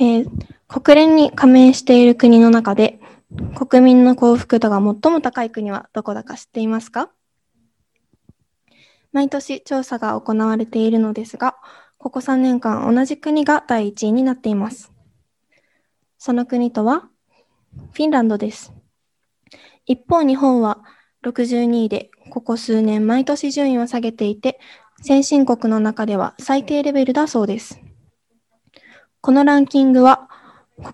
えー国連に加盟している国の中で国民の幸福度が最も高い国はどこだか知っていますか？毎年調査が行われているのですが、ここ3年間同じ国が第1位になっています。その国とはフィンランドです。一方、日本は62位で、ここ数年毎年順位を下げていて、先進国の中では最低レベルだそうです。このランキングは、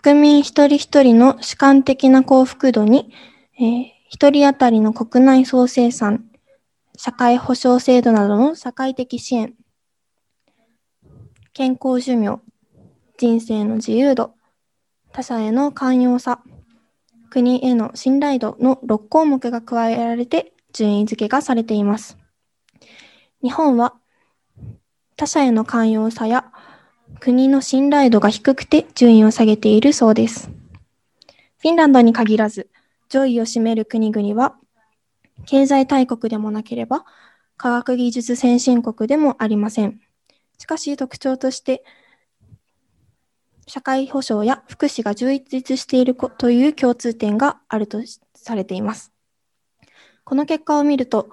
国民一人一人の主観的な幸福度に、えー一人当たりの国内総生産、社会保障制度などの社会的支援、健康寿命、人生の自由度、他者への寛容さ、国への信頼度の6項目が加えられて順位付けがされています。日本は他者への寛容さや国の信頼度が低くて順位を下げているそうです。フィンランドに限らず上位を占める国々は経済大国でもなければ科学技術先進国でもありません。しかし特徴として社会保障や福祉が充実しているという共通点があるとされています。この結果を見ると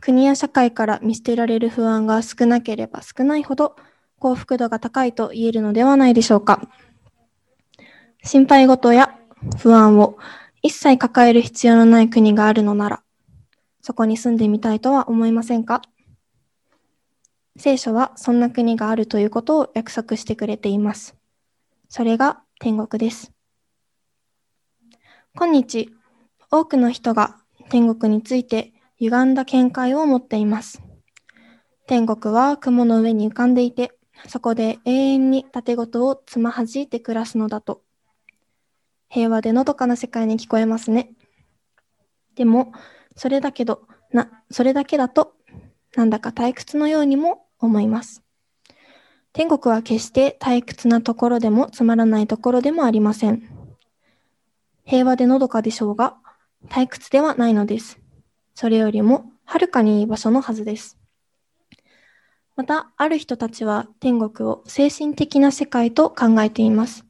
国や社会から見捨てられる不安が少なければ少ないほど幸福度が高いと言えるのではないでしょうか。心配事や不安を一切抱える必要のない国があるのなら、そこに住んでみたいとは思いませんか？聖書はそんな国があるということを約束してくれています。それが天国です。今日、多くの人が天国について歪んだ見解を持っています。天国は雲の上に浮かんでいて、そこで永遠に盾事をつまはじいて暮らすのだと。平和でのどかな世界に聞こえますね。でも、それだけど、な、それだけだと、なんだか退屈のようにも思います。天国は決して退屈なところでもつまらないところでもありません。平和でのどかでしょうが、退屈ではないのです。それよりもはるかにいい場所のはずです。また、ある人たちは天国を精神的な世界と考えています。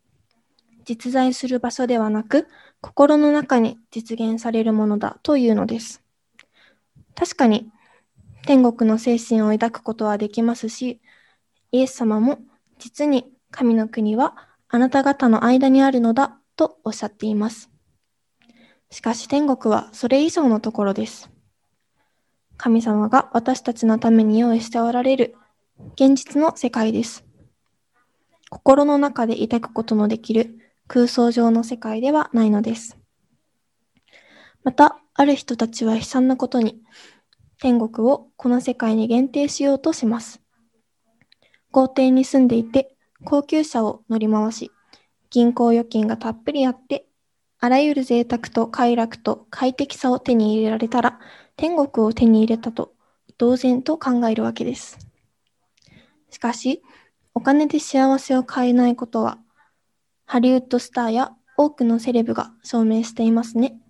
実在する場所ではなく、心の中に実現されるものだというのです。確かに、天国の精神を抱くことはできますし、イエス様も実に神の国はあなた方の間にあるのだとおっしゃっています。しかし天国はそれ以上のところです。神様が私たちのために用意しておられる現実の世界です。心の中で抱くことのできる空想上の世界ではないのです。また、ある人たちは悲惨なことに天国をこの世界に限定しようとします。豪邸に住んでいて高級車を乗り回し、銀行預金がたっぷりあって、あらゆる贅沢と快楽と快適さを手に入れられたら、天国を手に入れたと同然と考えるわけです。しかし、お金で幸せを買えないことは、ハリウッドスターや多くのセレブが証明していますね。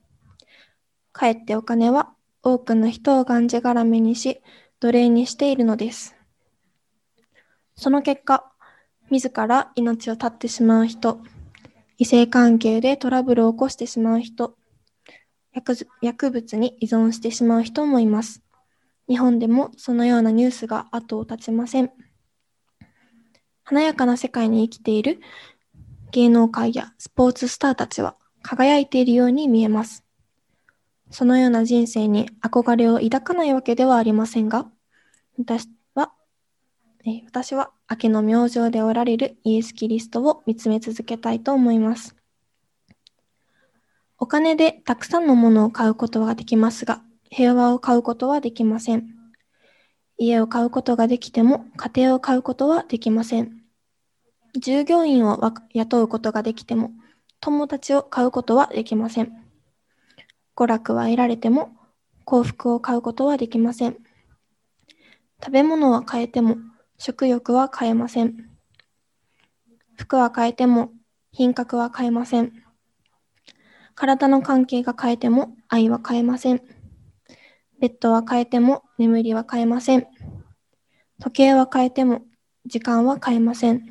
かえってお金は多くの人をがんじがらめにし、奴隷にしているのです。その結果、自ら命を絶ってしまう人、異性関係でトラブルを起こしてしまう人、薬物に依存してしまう人もいます。日本でもそのようなニュースが後を絶ちません。華やかな世界に生きている芸能界やスポーツスターたちは輝いているように見えます。そのような人生に憧れを抱かないわけではありませんが、私は、え私は明けの明星でおられるイエス・キリストを見つめ続けたいと思います。お金でたくさんのものを買うことはできますが、平和を買うことはできません。家を買うことができても、家庭を買うことはできません。従業員を雇うことができても、友達を買うことはできません。娯楽は得られても、幸福を買うことはできません。食べ物は買えても、食欲は買えません。服は買えても、品格は買えません。体の関係が変えても愛は変えません。ベッドは変えても眠りは変えません。時計は変えても時間は変えません。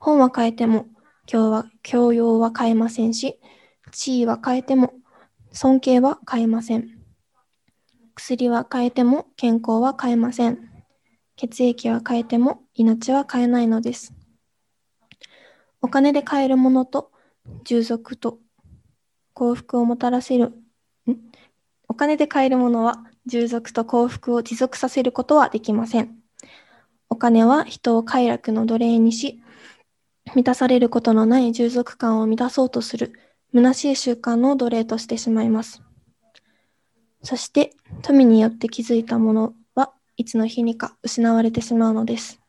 本は変えても教養は変えませんし、地位は変えても尊敬は変えません。薬は変えても健康は変えません。血液は変えても命は変えないのです。お金で買えるものと従属と幸福をもたらせる、ん？お金で買えるものは従属と幸福を持続させることはできません。お金は人を快楽の奴隷にし、満たされることのない従属感を満たそうとする虚しい習慣の奴隷としてしまいます。そして富によって築いたものはいつの日にか失われてしまうのです。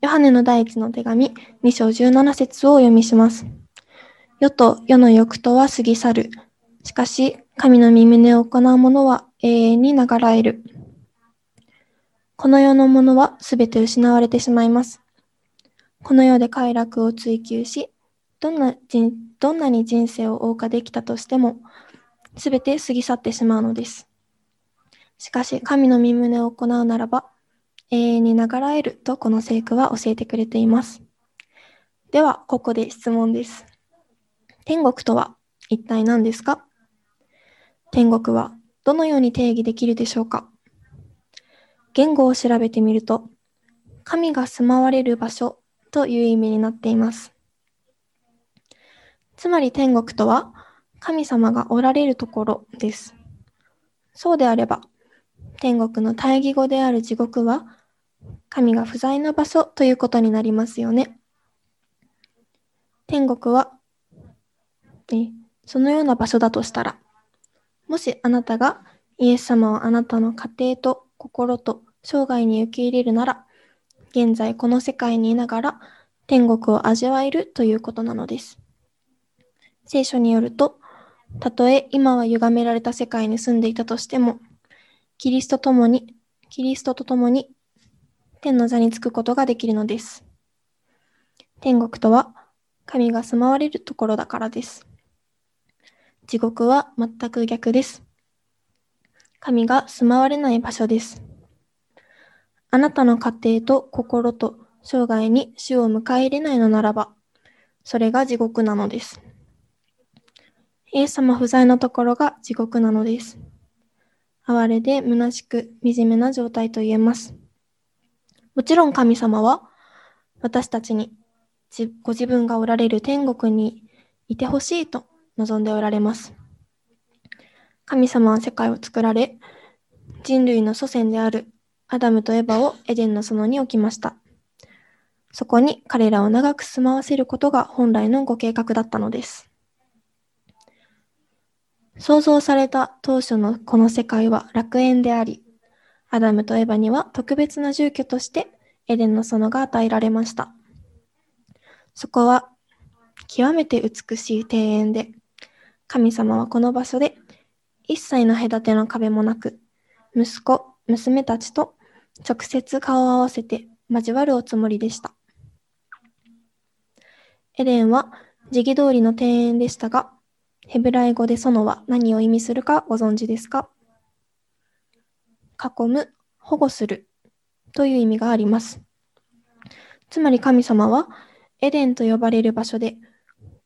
ヨハネの第一の手紙2章17節をお読みします。世と世の欲とは過ぎ去る。しかし、神の身胸を行う者は永遠に流らえる。この世のものはすべて失われてしまいます。この世で快楽を追求し、どんな人どんなに人生を謳歌できたとしても、すべて過ぎ去ってしまうのです。しかし、神の身旨を行うならば、永遠に流らえるとこの聖句は教えてくれています。では、ここで質問です。天国とは一体何ですか？天国はどのように定義できるでしょうか？言語を調べてみると、神が住まわれる場所という意味になっています。つまり天国とは神様がおられるところです。そうであれば、天国の対義語である地獄は、神が不在の場所ということになりますよね。天国は、そのような場所だとしたら、もしあなたがイエス様をあなたの家庭と心と生涯に受け入れるなら、現在この世界にいながら天国を味わえるということなのです。聖書によると、たとえ今は歪められた世界に住んでいたとしても、キリストともに、キリストと共に天の座につくことができるのです。天国とは神が住まわれるところだからです。地獄は全く逆です。神が住まわれない場所です。あなたの家庭と心と生涯に死を迎え入れないのならば、それが地獄なのです。イエス様不在のところが地獄なのです。哀れで虚しく惨めな状態と言えます。もちろん神様は私たちにご自分がおられる天国にいてほしいと望んでおられます。神様は世界を作られ、人類の祖先であるアダムとエバをエデンの園に置きました。そこに彼らを長く住まわせることが本来のご計画だったのです。創造された当初のこの世界は楽園であり、アダムとエバには特別な住居としてエデンの園が与えられました。そこは極めて美しい庭園で、神様はこの場所で一切の隔ての壁もなく、息子、娘たちと直接顔を合わせて交わるおつもりでした。エデンは時期通りの庭園でしたが、ヘブライ語で園は何を意味するかご存知ですか？囲む、保護するという意味があります。つまり神様はエデンと呼ばれる場所で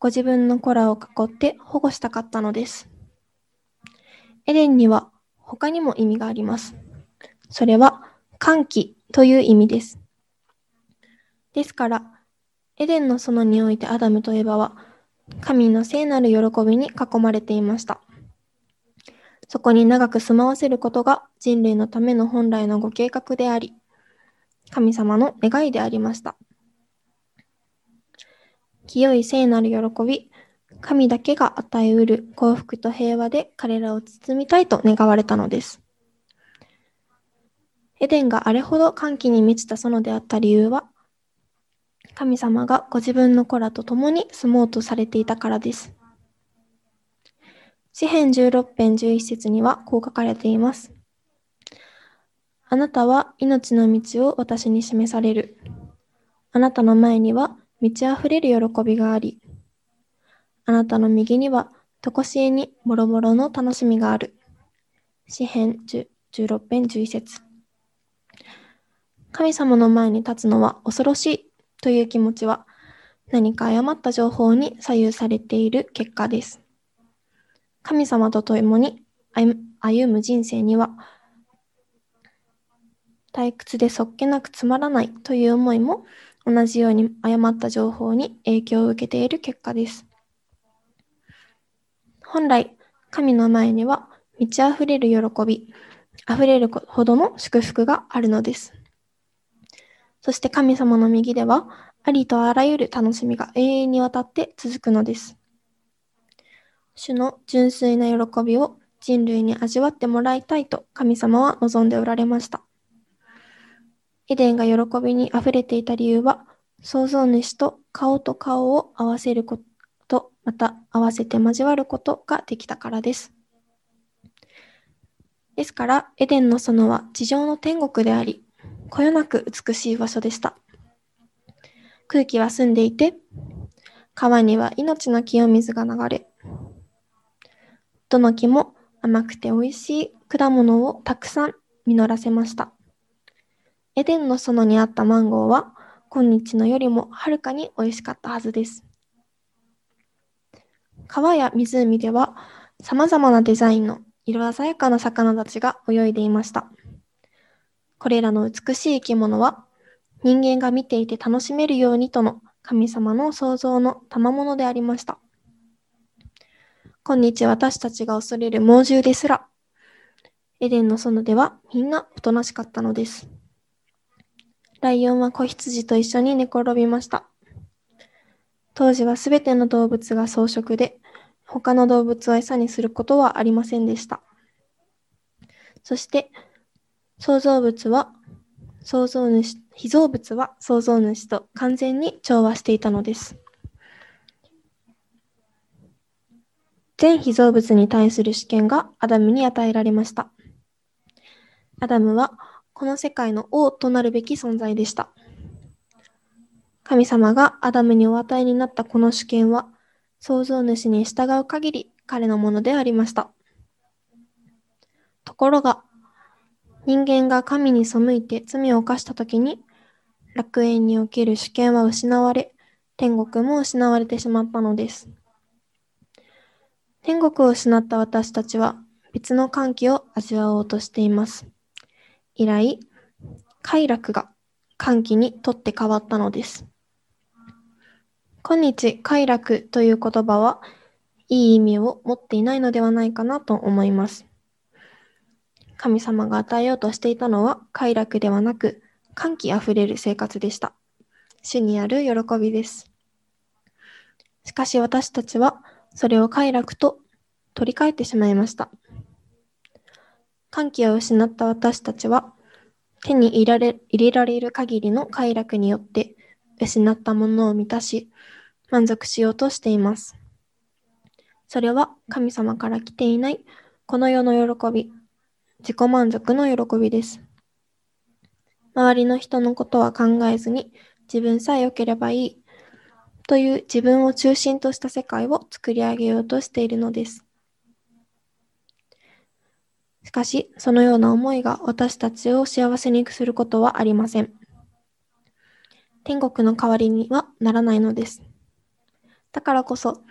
ご自分の子らを囲って保護したかったのです。エデンには他にも意味があります。それは歓喜という意味です。ですから、エデンの園においてアダムとエバは神の聖なる喜びに囲まれていました。そこに長く住まわせることが人類のための本来のご計画であり、神様の願いでありました。清い聖なる喜び、神だけが与えうる幸福と平和で彼らを包みたいと願われたのです。エデンがあれほど歓喜に満ちた園であった理由は、神様がご自分の子らと共に住もうとされていたからです。詩編16編11節にはこう書かれています。あなたは命の道を私に示される。あなたの前には満ち溢れる喜びがあり、あなたの右にはとこしえにもろもろの楽しみがある。詩編16編11節神様の前に立つのは恐ろしいという気持ちは、何か誤った情報に左右されている結果です。神様と共に歩む人生には、退屈でそっけなくつまらないという思いも同じように誤った情報に影響を受けている結果です。本来、神の前には満ち溢れる喜び、溢れるほどの祝福があるのです。そして神様の右では、ありとあらゆる楽しみが永遠にわたって続くのです。主の純粋な喜びを人類に味わってもらいたいと神様は望んでおられました。エデンが喜びに溢れていた理由は、創造主と顔と顔を合わせること、また合わせて交わることができたからです。ですから、エデンの園は地上の天国であり、こよなく美しい場所でした。空気は澄んでいて、川には命の清水が流れ、どの木も甘くて美味しい果物をたくさん実らせました。エデンの園にあったマンゴーは、今日のよりもはるかに美味しかったはずです。川や湖では、様々なデザインの色鮮やかな魚たちが泳いでいました。これらの美しい生き物は、人間が見ていて楽しめるようにとの神様の創造の賜物でありました。今日私たちが恐れる猛獣ですら、エデンの園ではみんなおとなしかったのです。ライオンは子羊と一緒に寝転びました。当時はすべての動物が草食で、他の動物を餌にすることはありませんでした。そして、創造物は、創造主、被造物は創造主と完全に調和していたのです。全被造物に対する試験がアダムに与えられました。アダムはこの世界の王となるべき存在でした。神様がアダムにお与えになったこの主権は、創造主に従う限り彼のものでありました。ところが、人間が神に背いて罪を犯したときに、楽園における主権は失われ、天国も失われてしまったのです。天国を失った私たちは別の歓喜を味わおうとしています。以来、快楽が歓喜にとって変わったのです。今日、快楽という言葉はいい意味を持っていないのではないかなと思います。神様が与えようとしていたのは快楽ではなく歓喜あふれる生活でした。主にある喜びです。しかし私たちはそれを快楽と取り替えてしまいました。歓喜を失った私たちは、手に入れられ入れられる限りの快楽によって失ったものを満たし、満足しようとしています。それは神様から来ていないこの世の喜び、自己満足の喜びです。周りの人のことは考えずに自分さえ良ければいいという自分を中心とした世界を作り上げようとしているのです。しかし、そのような思いが私たちを幸せにすることはありません。天国の代わりにはならないのです。だからこそ、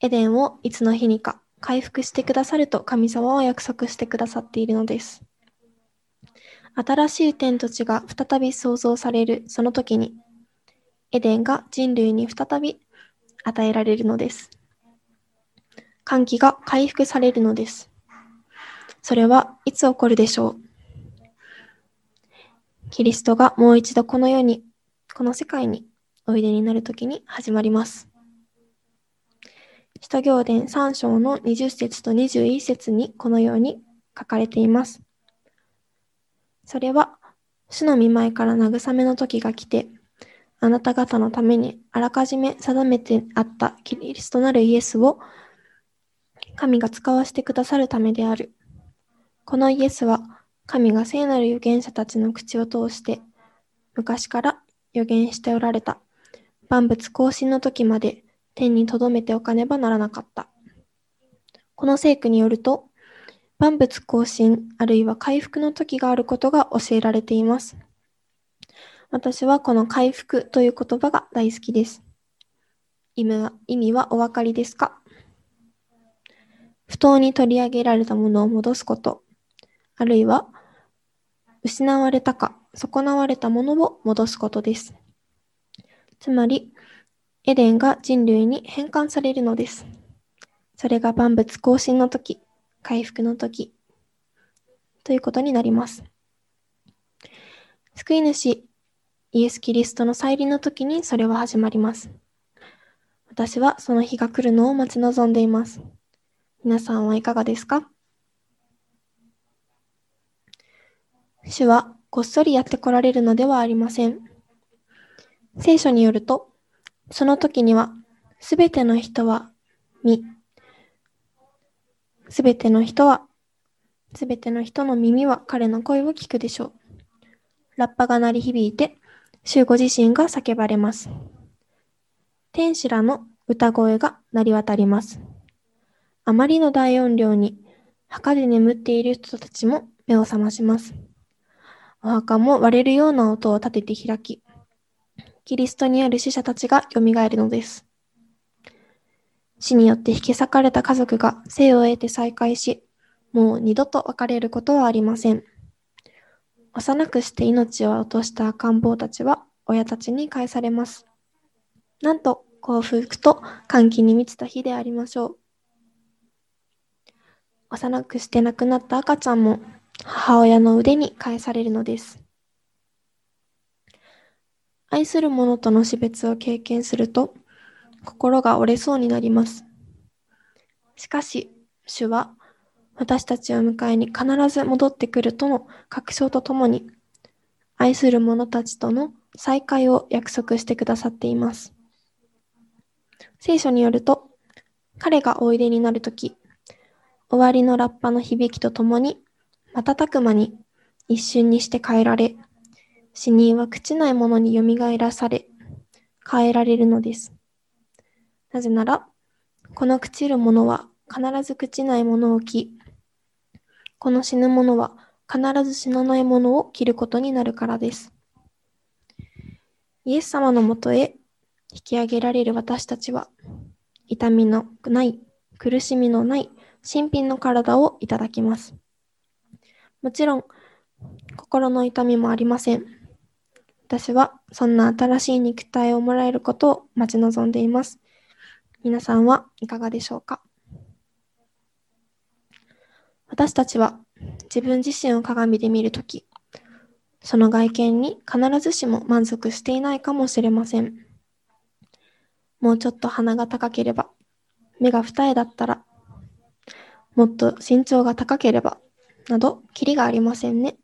エデンをいつの日にか回復してくださると神様は約束してくださっているのです。新しい天と地が再び創造されるその時に、エデンが人類に再び与えられるのです。歓喜が回復されるのです。それはいつ起こるでしょう？キリストがもう一度この世に、この世界においでになるときに始まります。使徒行伝3章の20節と21節にこのように書かれています。それは、主の見舞いから慰めの時が来て、あなた方のためにあらかじめ定めてあったキリストなるイエスを神が使わせてくださるためである。このイエスは神が聖なる預言者たちの口を通して昔から預言しておられた万物更新の時まで天に留めておかねばならなかった。この聖句によると万物更新あるいは回復の時があることが教えられています。私はこの回復という言葉が大好きです。意味は意味はお分かりですか？不当に取り上げられたものを戻すこと、あるいは失われたか損なわれたものを戻すことです。つまり、エデンが人類に返還されるのです。それが万物更新の時、回復の時、ということになります。救い主、イエス・キリストの再臨の時にそれは始まります。私はその日が来るのを待ち望んでいます。皆さんはいかがですか？主はこっそりやってこられるのではありません。聖書によると、その時には、すべての人は見、すべての人は、すべての人の耳は彼の声を聞くでしょう。ラッパが鳴り響いて、主ご自身が叫ばれます。天使らの歌声が鳴り渡ります。あまりの大音量に、墓で眠っている人たちも目を覚まします。お墓も割れるような音を立てて開き、キリストにある死者たちが蘇るのです。死によって引き裂かれた家族が生を得て再会し、もう二度と別れることはありません。幼くして命を落とした赤ん坊たちは親たちに返されます。なんと幸福と歓喜に満ちた日でありましょう。幼くして亡くなった赤ちゃんも母親の腕に返されるのです。愛する者との死別を経験すると、心が折れそうになります。しかし、主は私たちを迎えに必ず戻ってくるとの確証とともに、愛する者たちとの再会を約束してくださっています。聖書によると、彼がおいでになるとき、終わりのラッパの響きとともに瞬く間に一瞬にして変えられ、死人は朽ちないものによみがえらされ、変えられるのです。なぜなら、この朽ちるものは必ず朽ちないものを着、この死ぬものは必ず死なないものを着ることになるからです。イエス様のもとへ引き上げられる私たちは、痛みのない、苦しみのない新品の体をいただきます。もちろん、心の痛みもありません。私はそんな新しい肉体をもらえることを待ち望んでいます。皆さんはいかがでしょうか？私たちは自分自身を鏡で見るとき、その外見に必ずしも満足していないかもしれません。もうちょっと鼻が高ければ、目が二重だったら、もっと身長が高ければ、など、キリがありませんね。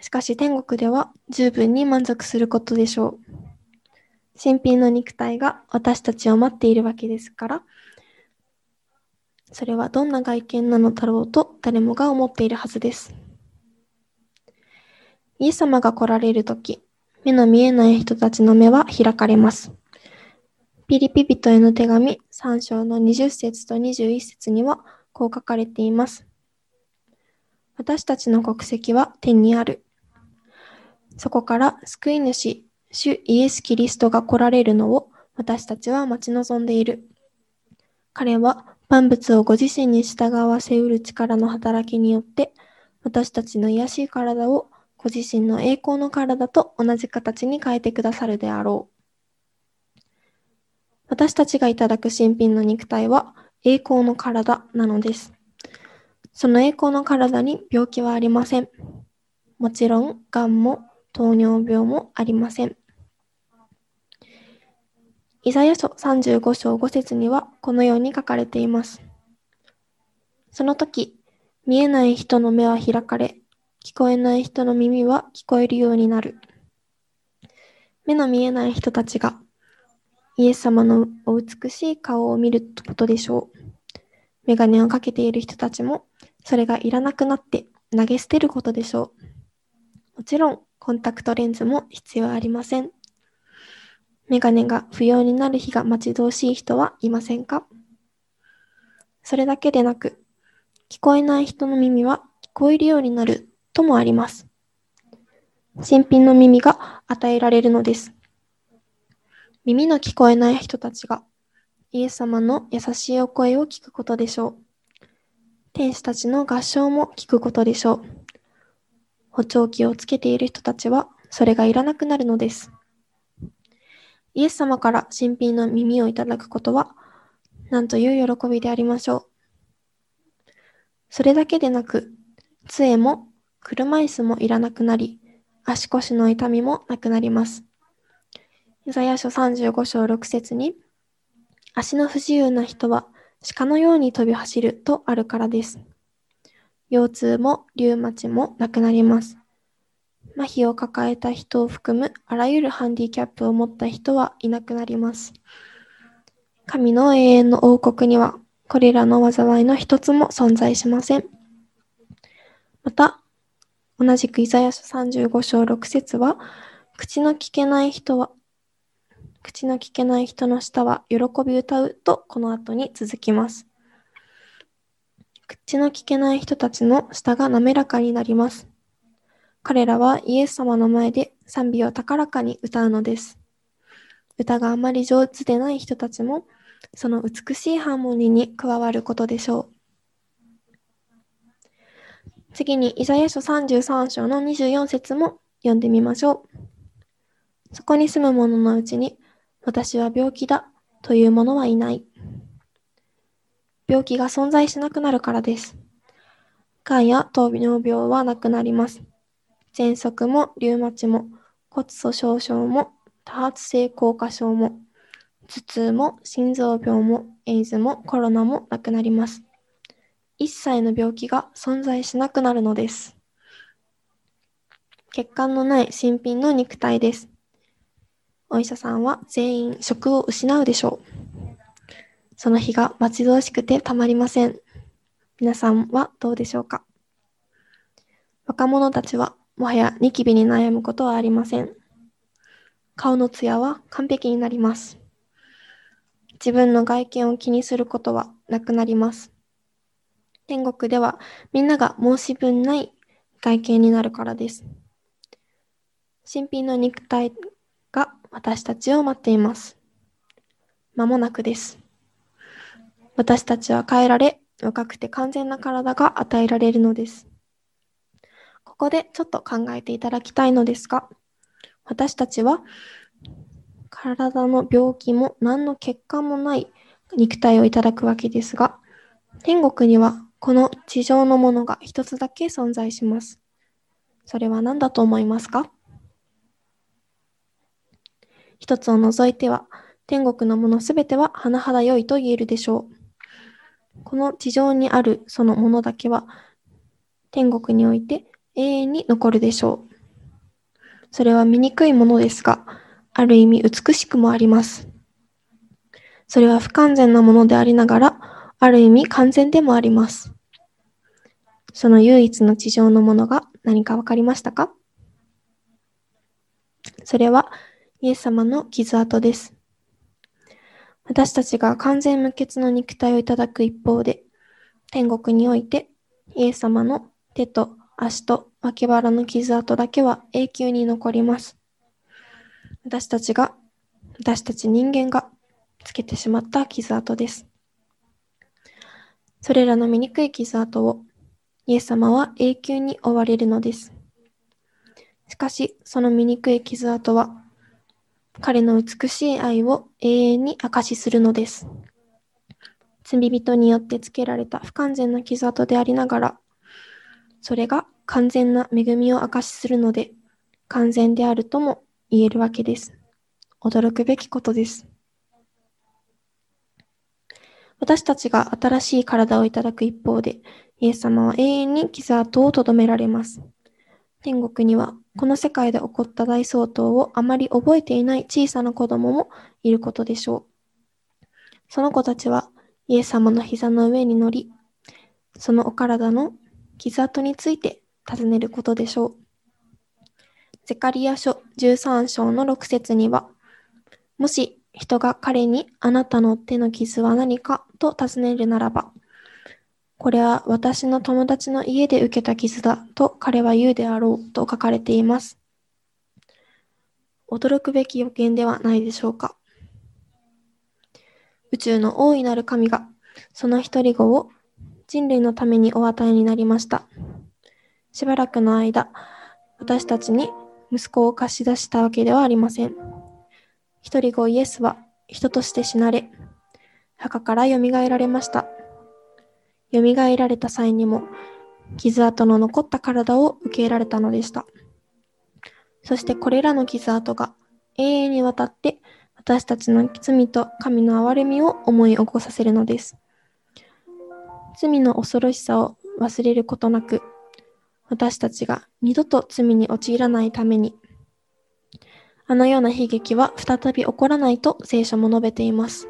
しかし天国では十分に満足することでしょう。新品の肉体が私たちを待っているわけですから、それはどんな外見なのだろうと誰もが思っているはずです。イエス様が来られるとき、目の見えない人たちの目は開かれます。ピリピ人への手紙3章の20節と21節にはこう書かれています。私たちの国籍は天にある。そこから救い主、主イエス・キリストが来られるのを私たちは待ち望んでいる。彼は万物をご自身に従わせうる力の働きによって、私たちの癒しい体をご自身の栄光の体と同じ形に変えてくださるであろう。私たちがいただく新品の肉体は栄光の体なのです。その栄光の体に病気はありません。もちろん、がんも糖尿病もありません。イザヤ書35章5節にはこのように書かれています。その時、見えない人の目は開かれ、聞こえない人の耳は聞こえるようになる。目の見えない人たちがイエス様のお美しい顔を見ることでしょう。メガネをかけている人たちもそれがいらなくなって投げ捨てることでしょう。もちろん、コンタクトレンズも必要ありません。メガネが不要になる日が待ち遠しい人はいませんか？それだけでなく、聞こえない人の耳は聞こえるようになるともあります。新品の耳が与えられるのです。耳の聞こえない人たちがイエス様の優しいお声を聞くことでしょう。天使たちの合唱も聞くことでしょう。補聴器をつけている人たちはそれがいらなくなるのです。イエス様から新品の耳をいただくことは、なんという喜びでありましょう。それだけでなく、杖も車椅子もいらなくなり、足腰の痛みもなくなります。イザヤ書35章6節に、足の不自由な人は鹿のように飛び走るとあるからです。腰痛もリウマチもなくなります。麻痺を抱えた人を含むあらゆるハンディキャップを持った人はいなくなります。神の永遠の王国にはこれらの災いの一つも存在しません。また、同じくイザヤ書35章6節は、口の聞けない人は、口の聞けない人の舌は喜び歌うとこの後に続きます。口の聞けない人たちの舌が滑らかになります。彼らはイエス様の前で賛美を高らかに歌うのです。歌があまり上手でない人たちも、その美しいハーモニーに加わることでしょう。次に、イザヤ書33章の24節も読んでみましょう。そこに住む者のうちに、私は病気だという者はいない。病気が存在しなくなるからです。癌や糖尿病はなくなります。喘息もリウマチも骨粗鬆症も多発性硬化症も頭痛も心臓病もエイズもコロナもなくなります。一切の病気が存在しなくなるのです。血管のない新品の肉体です。お医者さんは全員職を失うでしょう。その日が待ち遠しくてたまりません。皆さんはどうでしょうか？若者たちはもはやニキビに悩むことはありません。顔のツヤは完璧になります。自分の外見を気にすることはなくなります。天国ではみんなが申し分ない外見になるからです。新品の肉体私たちを待っています。まもなくです。私たちは変えられ、若くて完全な体が与えられるのです。ここでちょっと考えていただきたいのですが、私たちは体の病気も何の欠陥もない肉体をいただくわけですが、天国にはこの地上のものが一つだけ存在します。それは何だと思いますか？一つを除いては、天国のものすべては甚だ良いと言えるでしょう。この地上にあるそのものだけは、天国において永遠に残るでしょう。それは醜いものですが、ある意味美しくもあります。それは不完全なものでありながら、ある意味完全でもあります。その唯一の地上のものが何かわかりましたか？それはイエス様の傷跡です。私たちが完全無欠の肉体をいただく一方で、天国においてイエス様の手と足と脇腹の傷跡だけは永久に残ります。私たちが、私たち人間がつけてしまった傷跡です。それらの醜い傷跡をイエス様は永久に追われるのです。しかし、その醜い傷跡は彼の美しい愛を永遠に証しするのです。罪人によってつけられた不完全な傷跡でありながら、それが完全な恵みを証しするので、完全であるとも言えるわけです。驚くべきことです。私たちが新しい体をいただく一方で、イエス様は永遠に傷跡をとどめられます。天国には、この世界で起こった大相当をあまり覚えていない小さな子供もいることでしょう。その子たちは、イエス様の膝の上に乗り、そのお体の傷跡について尋ねることでしょう。ゼカリア書13章の6節には、もし人が彼にあなたの手の傷は何かと尋ねるならば、これは私の友達の家で受けた傷だと彼は言うであろうと書かれています。驚くべき予見ではないでしょうか。宇宙の大いなる神が、その一人子を人類のためにお与えになりました。しばらくの間、私たちに息子を貸し出したわけではありません。一人子イエスは人として死なれ、墓から蘇られました。蘇られた際にも、傷跡の残った体を受け入れられたのでした。そしてこれらの傷跡が永遠にわたって私たちの罪と神の憐れみを思い起こさせるのです。罪の恐ろしさを忘れることなく、私たちが二度と罪に陥らないために、あのような悲劇は再び起こらないと聖書も述べています。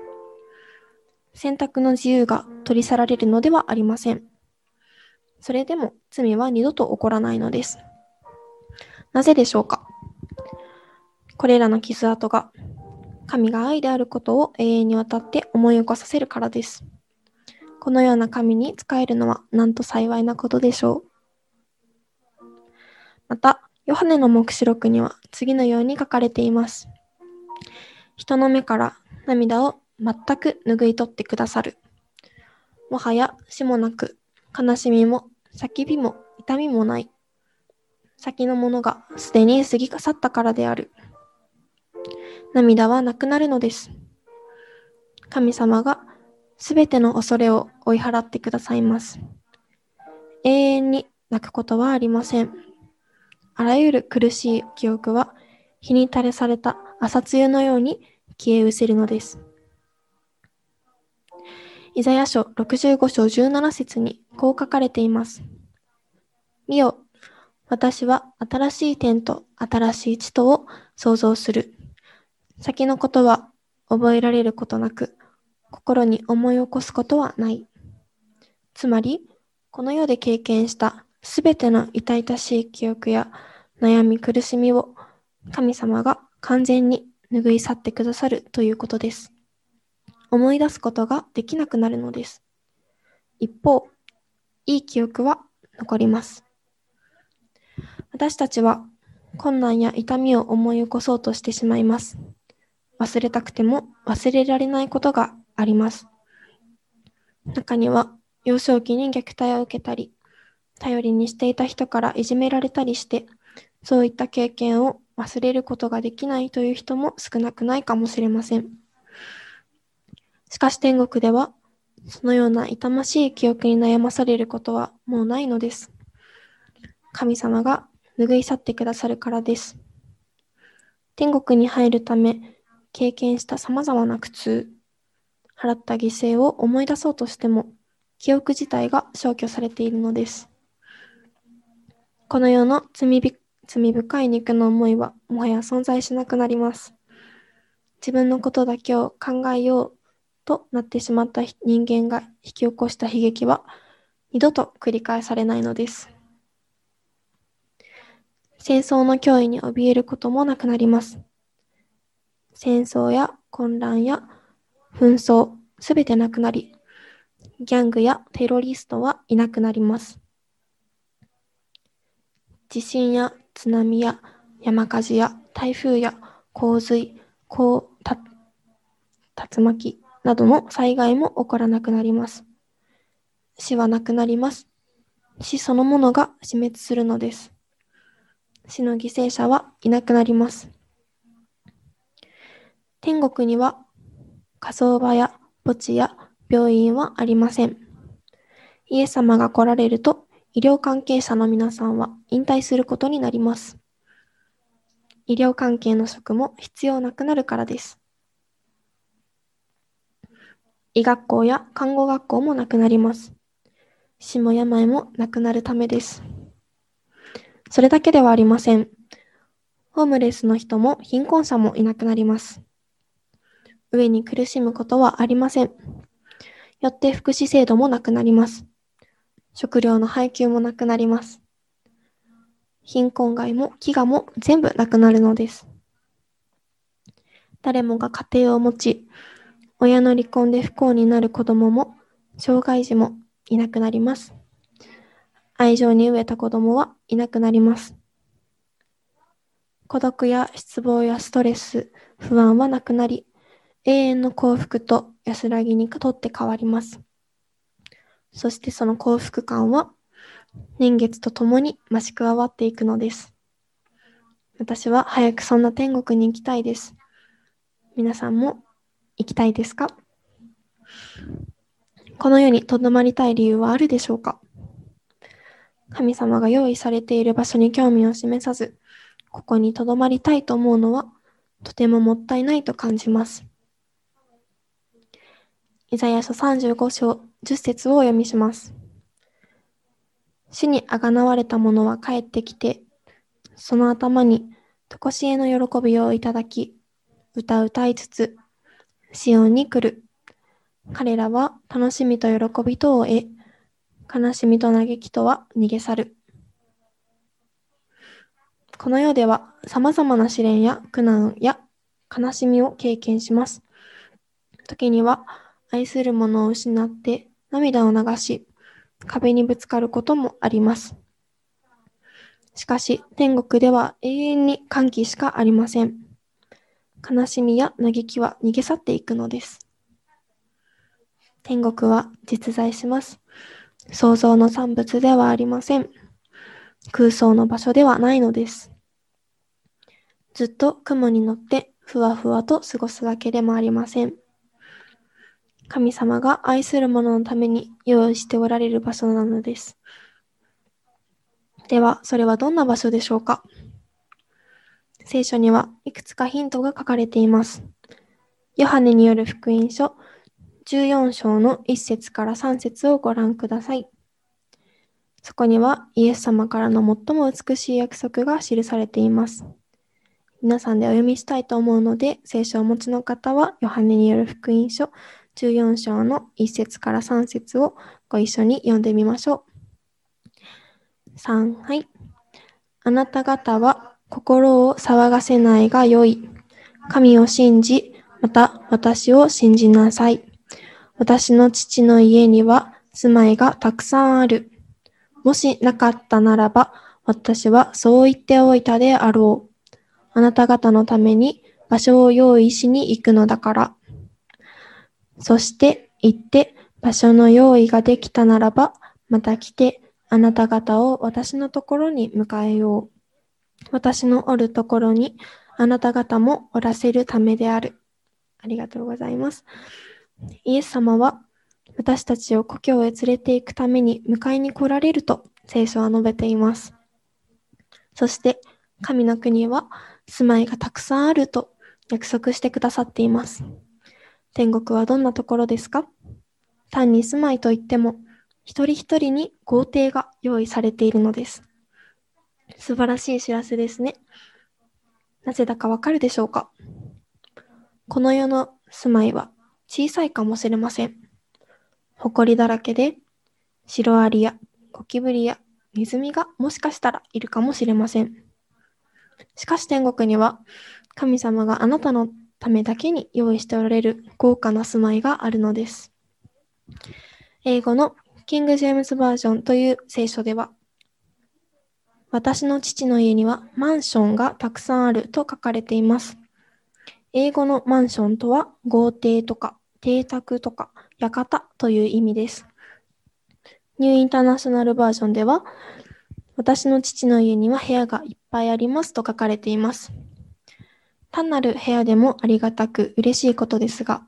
選択の自由が取り去られるのではありません。それでも罪は二度と起こらないのです。なぜでしょうか？これらの傷跡が神が愛であることを永遠にわたって思い起こさせるからです。このような神に仕えるのはなんと幸いなことでしょう。また、ヨハネの黙示録には次のように書かれています。人の目から涙を全く拭い取ってくださる。もはや死もなく、悲しみも叫びも痛みもない。先のものがすでに過ぎ去ったからである。涙はなくなるのです。神様がすべての恐れを追い払ってくださいます。永遠に泣くことはありません。あらゆる苦しい記憶は日に垂れされた朝露のように消え失せるのです。イザヤ書65章17節にこう書かれています。見よ、私は新しい天と新しい地とを創造する。先のことは覚えられることなく、心に思い起こすことはない。つまり、この世で経験したすべての痛々しい記憶や悩み苦しみを神様が完全に拭い去ってくださるということです。思い出すことができなくなるのです。一方、いい記憶は残ります。私たちは困難や痛みを思い起こそうとしてしまいます。忘れたくても忘れられないことがあります。中には幼少期に虐待を受けたり、頼りにしていた人からいじめられたりして、そういった経験を忘れることができないという人も少なくないかもしれません。しかし天国では、そのような痛ましい記憶に悩まされることはもうないのです。神様が拭い去ってくださるからです。天国に入るため、経験した様々な苦痛、払った犠牲を思い出そうとしても、記憶自体が消去されているのです。この世の罪罪深い肉の思いはもはや存在しなくなります。自分のことだけを考えようとなってしまった人間が引き起こした悲劇は二度と繰り返されないのです。戦争の脅威に怯えることもなくなります。戦争や混乱や紛争、すべてなくなり、ギャングやテロリストは、いなくなります。地震や津波や山火事や台風や洪水、こう竜巻などの災害も起こらなくなります。死はなくなります。死そのものが死滅するのです。死の犠牲者はいなくなります。天国には火葬場や墓地や病院はありません。イエス様が来られると医療関係者の皆さんは引退することになります。医療関係の職も必要なくなるからです。医学校や看護学校もなくなります。死も病もなくなるためです。それだけではありません。ホームレスの人も貧困者もいなくなります。上に苦しむことはありません。よって福祉制度もなくなります。食料の配給もなくなります。貧困害も飢餓も全部なくなるのです。誰もが家庭を持ち、親の離婚で不幸になる子供も障害児もいなくなります。愛情に飢えた子供はいなくなります。孤独や失望やストレス、不安はなくなり、永遠の幸福と安らぎにとって変わります。そしてその幸福感は年月とともに増し加わっていくのです。私は早くそんな天国に行きたいです。皆さんも行きたいですか？この世にとどまりたい理由はあるでしょうか？神様が用意されている場所に興味を示さず、ここにとどまりたいと思うのはとてももったいないと感じます。イザヤ書35章10節をお読みします。死にあがなわれた者は帰ってきて、その頭にとこしえの喜びをいただき、歌歌いつつ、シオンに来る。彼らは楽しみと喜びとを得、悲しみと嘆きとは逃げ去る。この世では様々な試練や苦難や悲しみを経験します。時には愛する者を失って涙を流し、壁にぶつかることもあります。しかし、天国では永遠に歓喜しかありません。悲しみや嘆きは逃げ去っていくのです。天国は実在します。創造の産物ではありません。空想の場所ではないのです。ずっと雲に乗ってふわふわと過ごすだけでもありません。神様が愛する者のために用意しておられる場所なのです。では、それはどんな場所でしょうか？聖書にはいくつかヒントが書かれています。ヨハネによる福音書14章の1節から3節をご覧ください。そこにはイエス様からの最も美しい約束が記されています。皆さんでお読みしたいと思うので、聖書をお持ちの方は、ヨハネによる福音書14章の1節から3節をご一緒に読んでみましょう。3、はい。あなた方は心を騒がせないがよい。神を信じ、また私を信じなさい。私の父の家には住まいがたくさんある。もしなかったならば、私はそう言っておいたであろう。あなた方のために場所を用意しに行くのだから。そして行って場所の用意ができたならば、また来てあなた方を私のところに迎えよう。私のおるところにあなた方もおらせるためである。ありがとうございます。イエス様は私たちを故郷へ連れて行くために迎えに来られると聖書は述べています。そして神の国は住まいがたくさんあると約束してくださっています。天国はどんなところですか？単に住まいといっても一人一人に豪邸が用意されているのです。素晴らしい知らせですね。なぜだかわかるでしょうか？この世の住まいは小さいかもしれません。埃だらけで、シロアリやゴキブリやネズミがもしかしたらいるかもしれません。しかし天国には、神様があなたのためだけに用意しておられる豪華な住まいがあるのです。英語のキング・ジェームズ・バージョンという聖書では、私の父の家にはマンションがたくさんあると書かれています。英語のマンションとは豪邸とか邸宅とか館という意味です。ニューインターナショナルバージョンでは、私の父の家には部屋がいっぱいありますと書かれています。単なる部屋でもありがたく嬉しいことですが、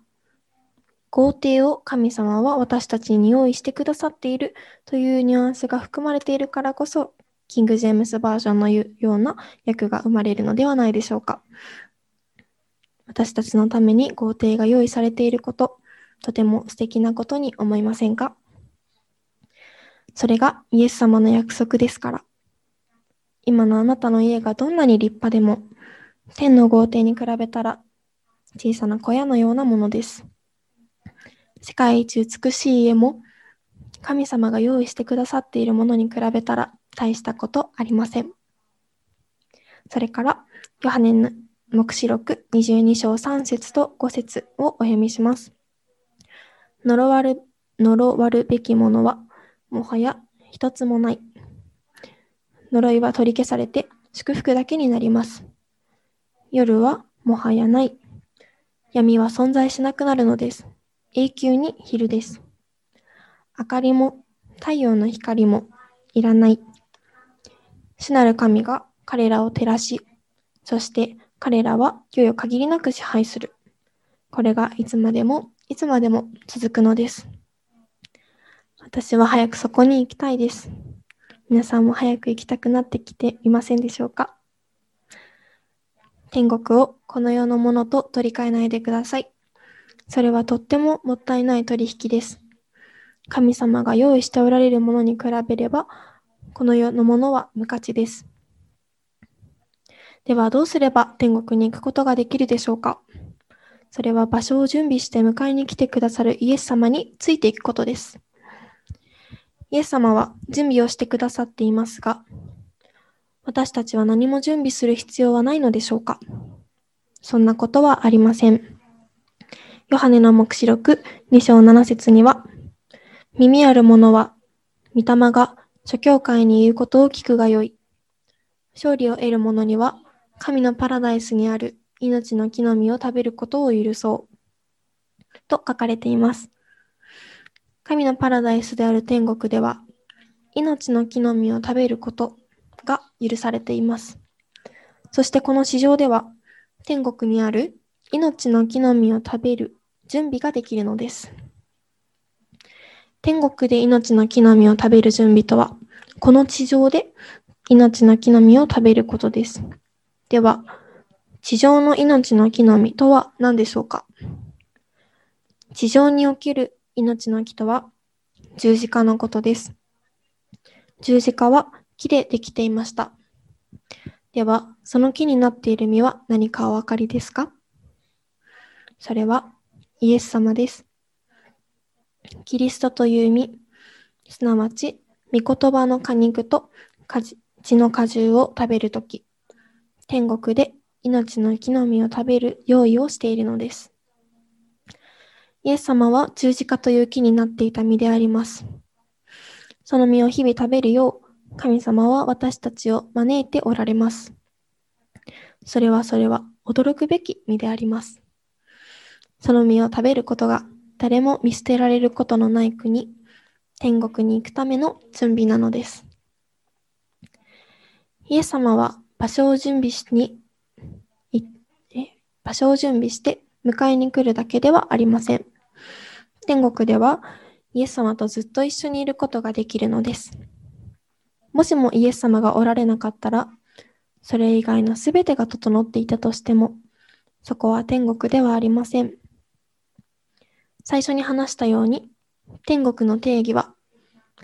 豪邸を神様は私たちに用意してくださっているというニュアンスが含まれているからこそ、キング・ジェームスバージョンのような訳が生まれるのではないでしょうか。私たちのために豪邸が用意されていること、とても素敵なことに思いませんか？それがイエス様の約束ですから。今のあなたの家がどんなに立派でも、天の豪邸に比べたら小さな小屋のようなものです。世界一美しい家も神様が用意してくださっているものに比べたら大したことありません。それから、ヨハネの目視録22章3節と5節をお読みします。呪わる呪わるべきものはもはや一つもない。呪いは取り消されて祝福だけになります。夜はもはやない。闇は存在しなくなるのです。永久に昼です。明かりも太陽の光もいらない。主なる神が彼らを照らし、そして彼らは世を限りなく支配する。これがいつまでもいつまでも続くのです。私は早くそこに行きたいです。皆さんも早く行きたくなってきていませんでしょうか天国をこの世のものと取り替えないでください。それはとってももったいない取引です。神様が用意しておられるものに比べれば、この世のものは無価値です。ではどうすれば天国に行くことができるでしょうか？それは場所を準備して迎えに来てくださるイエス様についていくことです。イエス様は準備をしてくださっていますが、私たちは何も準備する必要はないのでしょうか？そんなことはありません。ヨハネの目視録2章7節には、耳ある者は、御霊が諸教会に言うことを聞くがよい。勝利を得る者には、神のパラダイスにある命の木の実を食べることを許そう。と書かれています。神のパラダイスである天国では、命の木の実を食べることが許されています。そしてこの市場では、天国にある命の木の実を食べる準備ができるのです。天国で命の木の実を食べる準備とは、この地上で命の木の実を食べることです。では、地上の命の木の実とは何でしょうか？地上における命の木とは十字架のことです。十字架は木でできていました。では、その木になっている実は何かお分かりですか？それはイエス様です。キリストという実、すなわち、御言葉の果肉と血の果汁を食べるとき、天国で命の木の実を食べる用意をしているのです。イエス様は十字架という木になっていた実であります。その実を日々食べるよう、神様は私たちを招いておられます。それはそれは驚くべき実であります。その実を食べることが誰も見捨てられることのない国、天国に行くための準備なのです。イエス様は場所を準備しに場所を準備して迎えに来るだけではありません。天国ではイエス様とずっと一緒にいることができるのです。もしもイエス様がおられなかったら、それ以外のすべてが整っていたとしても、そこは天国ではありません。最初に話したように、天国の定義は、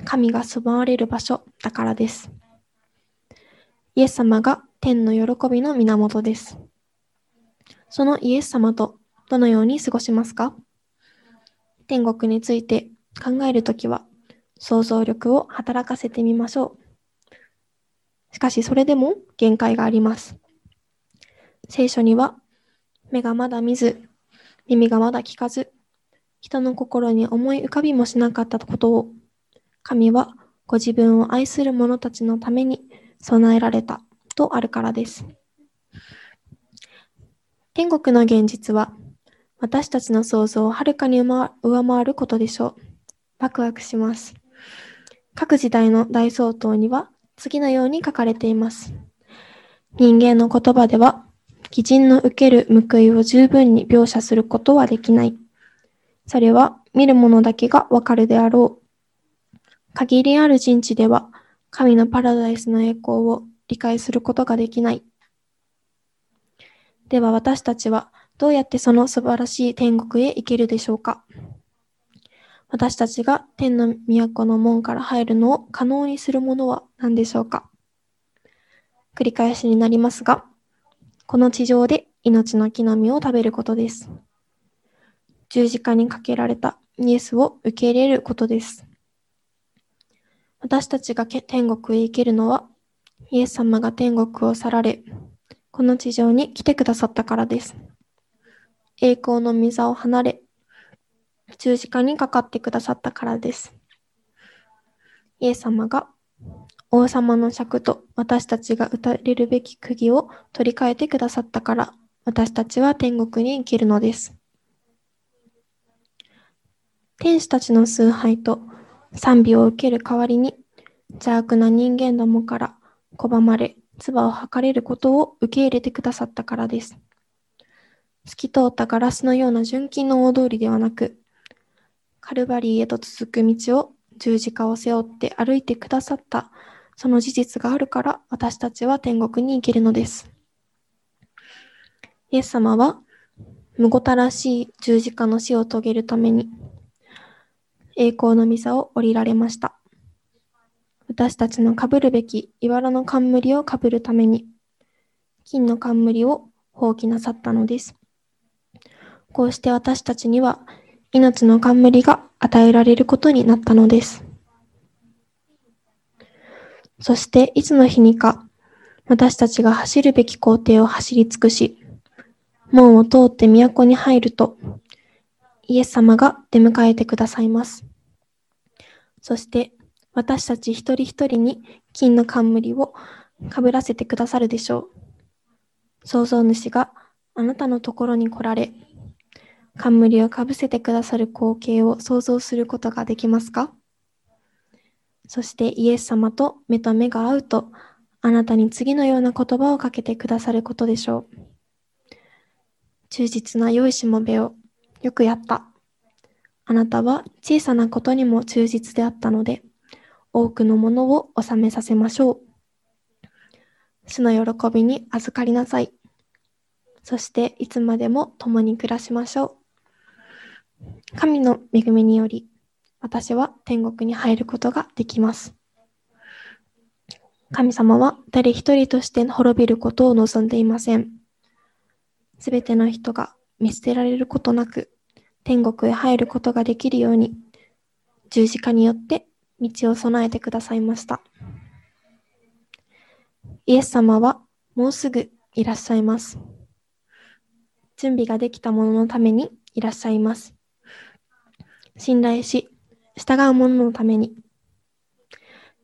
神が住まわれる場所だからです。イエス様が天の喜びの源です。そのイエス様とどのように過ごしますか？天国について考えるときは想像力を働かせてみましょう。しかしそれでも限界があります。聖書には目がまだ見ず、耳がまだ聞かず、人の心に思い浮かびもしなかったことを神はご自分を愛する者たちのために備えられたとあるからです。天国の現実は私たちの想像をはるかに上回ることでしょう。ワクワクします。各時代の大総統には次のように書かれています。人間の言葉では、義人の受ける報いを十分に描写することはできない。それは見る者だけがわかるであろう。限りある人知では、神のパラダイスの栄光を理解することができない。では私たちはどうやってその素晴らしい天国へ行けるでしょうか私たちが天の都の門から入るのを可能にするものは何でしょうか繰り返しになりますが、この地上で命の木の実を食べることです。十字架にかけられたイエスを受け入れることです。私たちが天国へ行けるのは、イエス様が天国を去られ、この地上に来てくださったからです。栄光の御座を離れ、十字架にかかってくださったからです。イエス様が王様の尺と私たちが打たれるべき釘を取り替えてくださったから、私たちは天国に行けるのです。天使たちの崇拝と賛美を受ける代わりに、邪悪な人間どもから拒まれ、唾を吐かれることを受け入れてくださったからです。透き通ったガラスのような純金の大通りではなく、カルバリーへと続く道を十字架を背負って歩いてくださったその事実があるから私たちは天国に行けるのです。イエス様は、むごたらしい十字架の死を遂げるために、栄光の御座を降りられました。私たちのかぶるべき茨の冠をかぶるために、金の冠を放棄なさったのです。こうして私たちには命の冠が与えられることになったのです。そしていつの日にか私たちが走るべき工程を走り尽くし、門を通って都に入ると、イエス様が出迎えてくださいます。そして私たち一人一人に金の冠をかぶらせてくださるでしょう。創造主があなたのところに来られ、冠をかぶせてくださる光景を想像することができますか？そしてイエス様と目と目が合うと、あなたに次のような言葉をかけてくださることでしょう。忠実な良いしもべを、よくやった。あなたは小さなことにも忠実であったので、多くのものを収めさせましょう。主の喜びに預かりなさい。そしていつまでも共に暮らしましょう。神の恵みにより、私は天国に入ることができます。神様は誰一人として滅びることを望んでいません。すべての人が見捨てられることなく、天国へ入ることができるように、十字架によって道を備えてくださいました。イエス様はもうすぐいらっしゃいます。準備ができたもののためにいらっしゃいます。信頼し、従う者のために。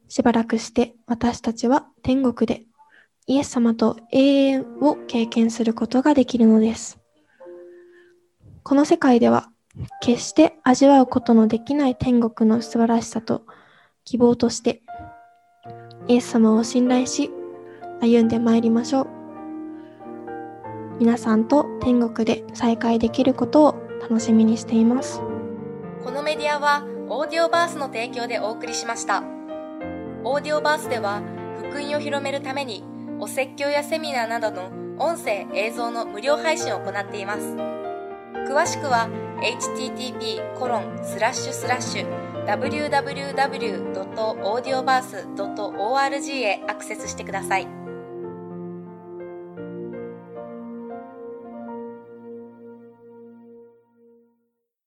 しばらくして私たちは天国でイエス様と永遠を経験することができるのです。この世界では決して味わうことのできない天国の素晴らしさと希望としてイエス様を信頼し歩んでまいりましょう。皆さんと天国で再会できることを楽しみにしています。このメディアはオーディオバースの提供でお送りしました。オーディオバースでは福音を広めるためにお説教やセミナーなどの音声映像の無料配信を行っています詳しくは http://www.audioverse.org へアクセスしてください。